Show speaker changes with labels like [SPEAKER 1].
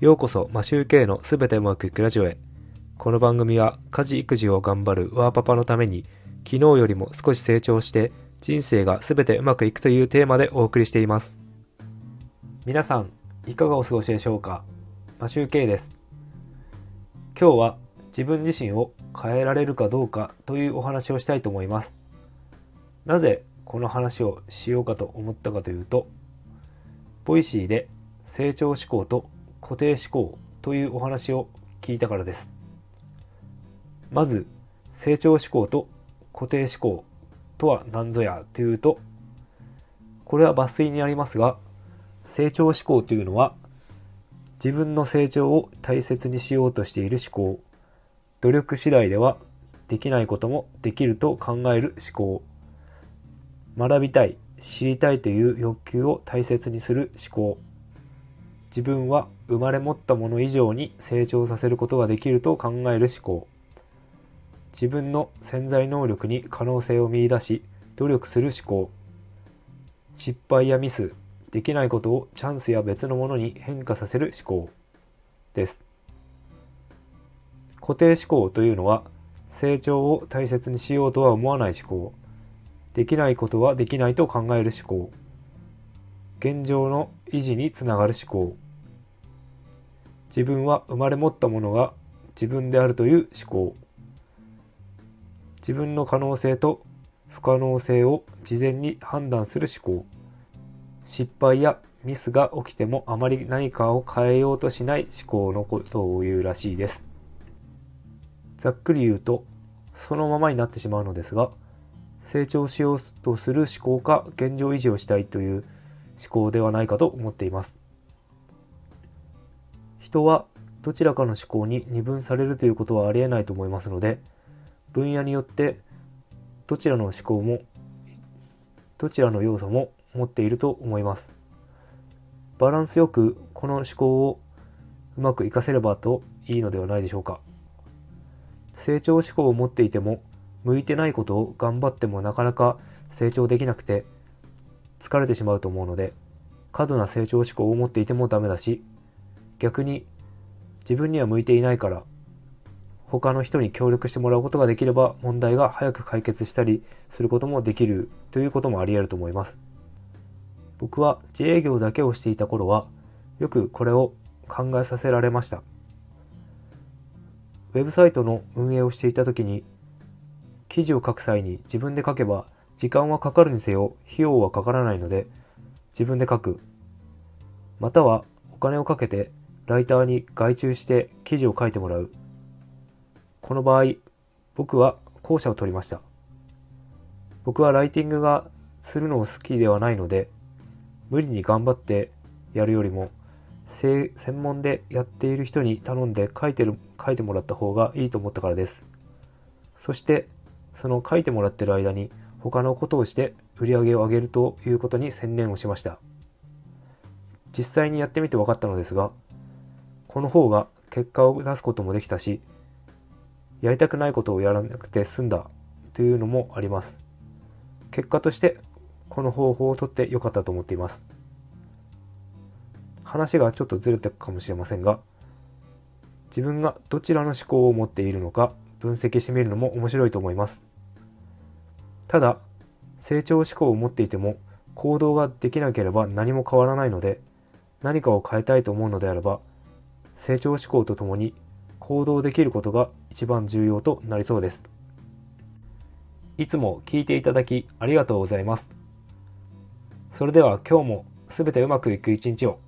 [SPEAKER 1] ようこそマシューケイのすべてうまくいくラジオへ。この番組は家事育児を頑張るワーパパのために昨日よりも少し成長して人生がすべてうまくいくというテーマでお送りしています。皆さんいかがお過ごしでしょうか？マシューケイです。今日は自分自身を変えられるかどうかというお話をしたいと思います。なぜこの話をしようかと思ったかというとVoicy で成長思考と固定思考というお話を聞いたからです。まず成長思考と固定思考とは何ぞやというとこれは抜粋になりますが成長思考というのは自分の成長を大切にしようとしている思考努力次第ではできないこともできると考える思考学びたい知りたいという欲求を大切にする思考自分は生まれ持ったもの以上に成長させることができると考える思考。自分の潜在能力に可能性を見いだし努力する思考。失敗やミスできないことをチャンスや別のものに変化させる思考。です。固定思考というのは成長を大切にしようとは思わない思考。できないことはできないと考える思考。現状の維持につながる思考。自分は生まれ持ったものが自分であるという思考。自分の可能性と不可能性を事前に判断する思考。失敗やミスが起きてもあまり何かを変えようとしない思考のことを言うらしいです。ざっくり言うとそのままになってしまうのですが成長しようとする思考か現状維持をしたいという考ではないかと思っています。人はどちらかの思考に二分されるということはありえないと思いますので分野によってどちらの思考もどちらの要素も持っていると思います。バランスよくこの思考をうまく活かせればといいのではないでしょうか。成長志向を持っていても向いてないことを頑張ってもなかなか成長できなくて疲れてしまうと思うので過度な成長志向を持っていてもダメだし逆に自分には向いていないから他の人に協力してもらうことができれば問題が早く解決したりすることもできるということもあり得ると思います。僕は自営業だけをしていた頃はよくこれを考えさせられました。ウェブサイトの運営をしていた時に記事を書く際に自分で書けば時間はかかるにせよ費用はかからないので自分で書く。またはお金をかけてライターに外注して記事を書いてもらう。この場合僕は後者を取りました。僕はライティングがするのを好きではないので無理に頑張ってやるよりも専門でやっている人に頼んで書いてる書いてもらった方がいいと思ったからです。そしてその書いてもらってる間に他のことをして売り上げを上げるということに専念をしました。実際にやってみて分かったのですがこの方が結果を出すこともできたしやりたくないことをやらなくて済んだというのもあります。結果としてこの方法をとってよかったと思っています。話がちょっとずれたかもしれませんが自分がどちらの思考を持っているのか分析してみるのも面白いと思います。ただ成長志向を持っていても行動ができなければ何も変わらないので何かを変えたいと思うのであれば成長志向とともに行動できることが一番重要となりそうです。いつも聞いていただきありがとうございます。それでは今日も全てうまくいく一日を。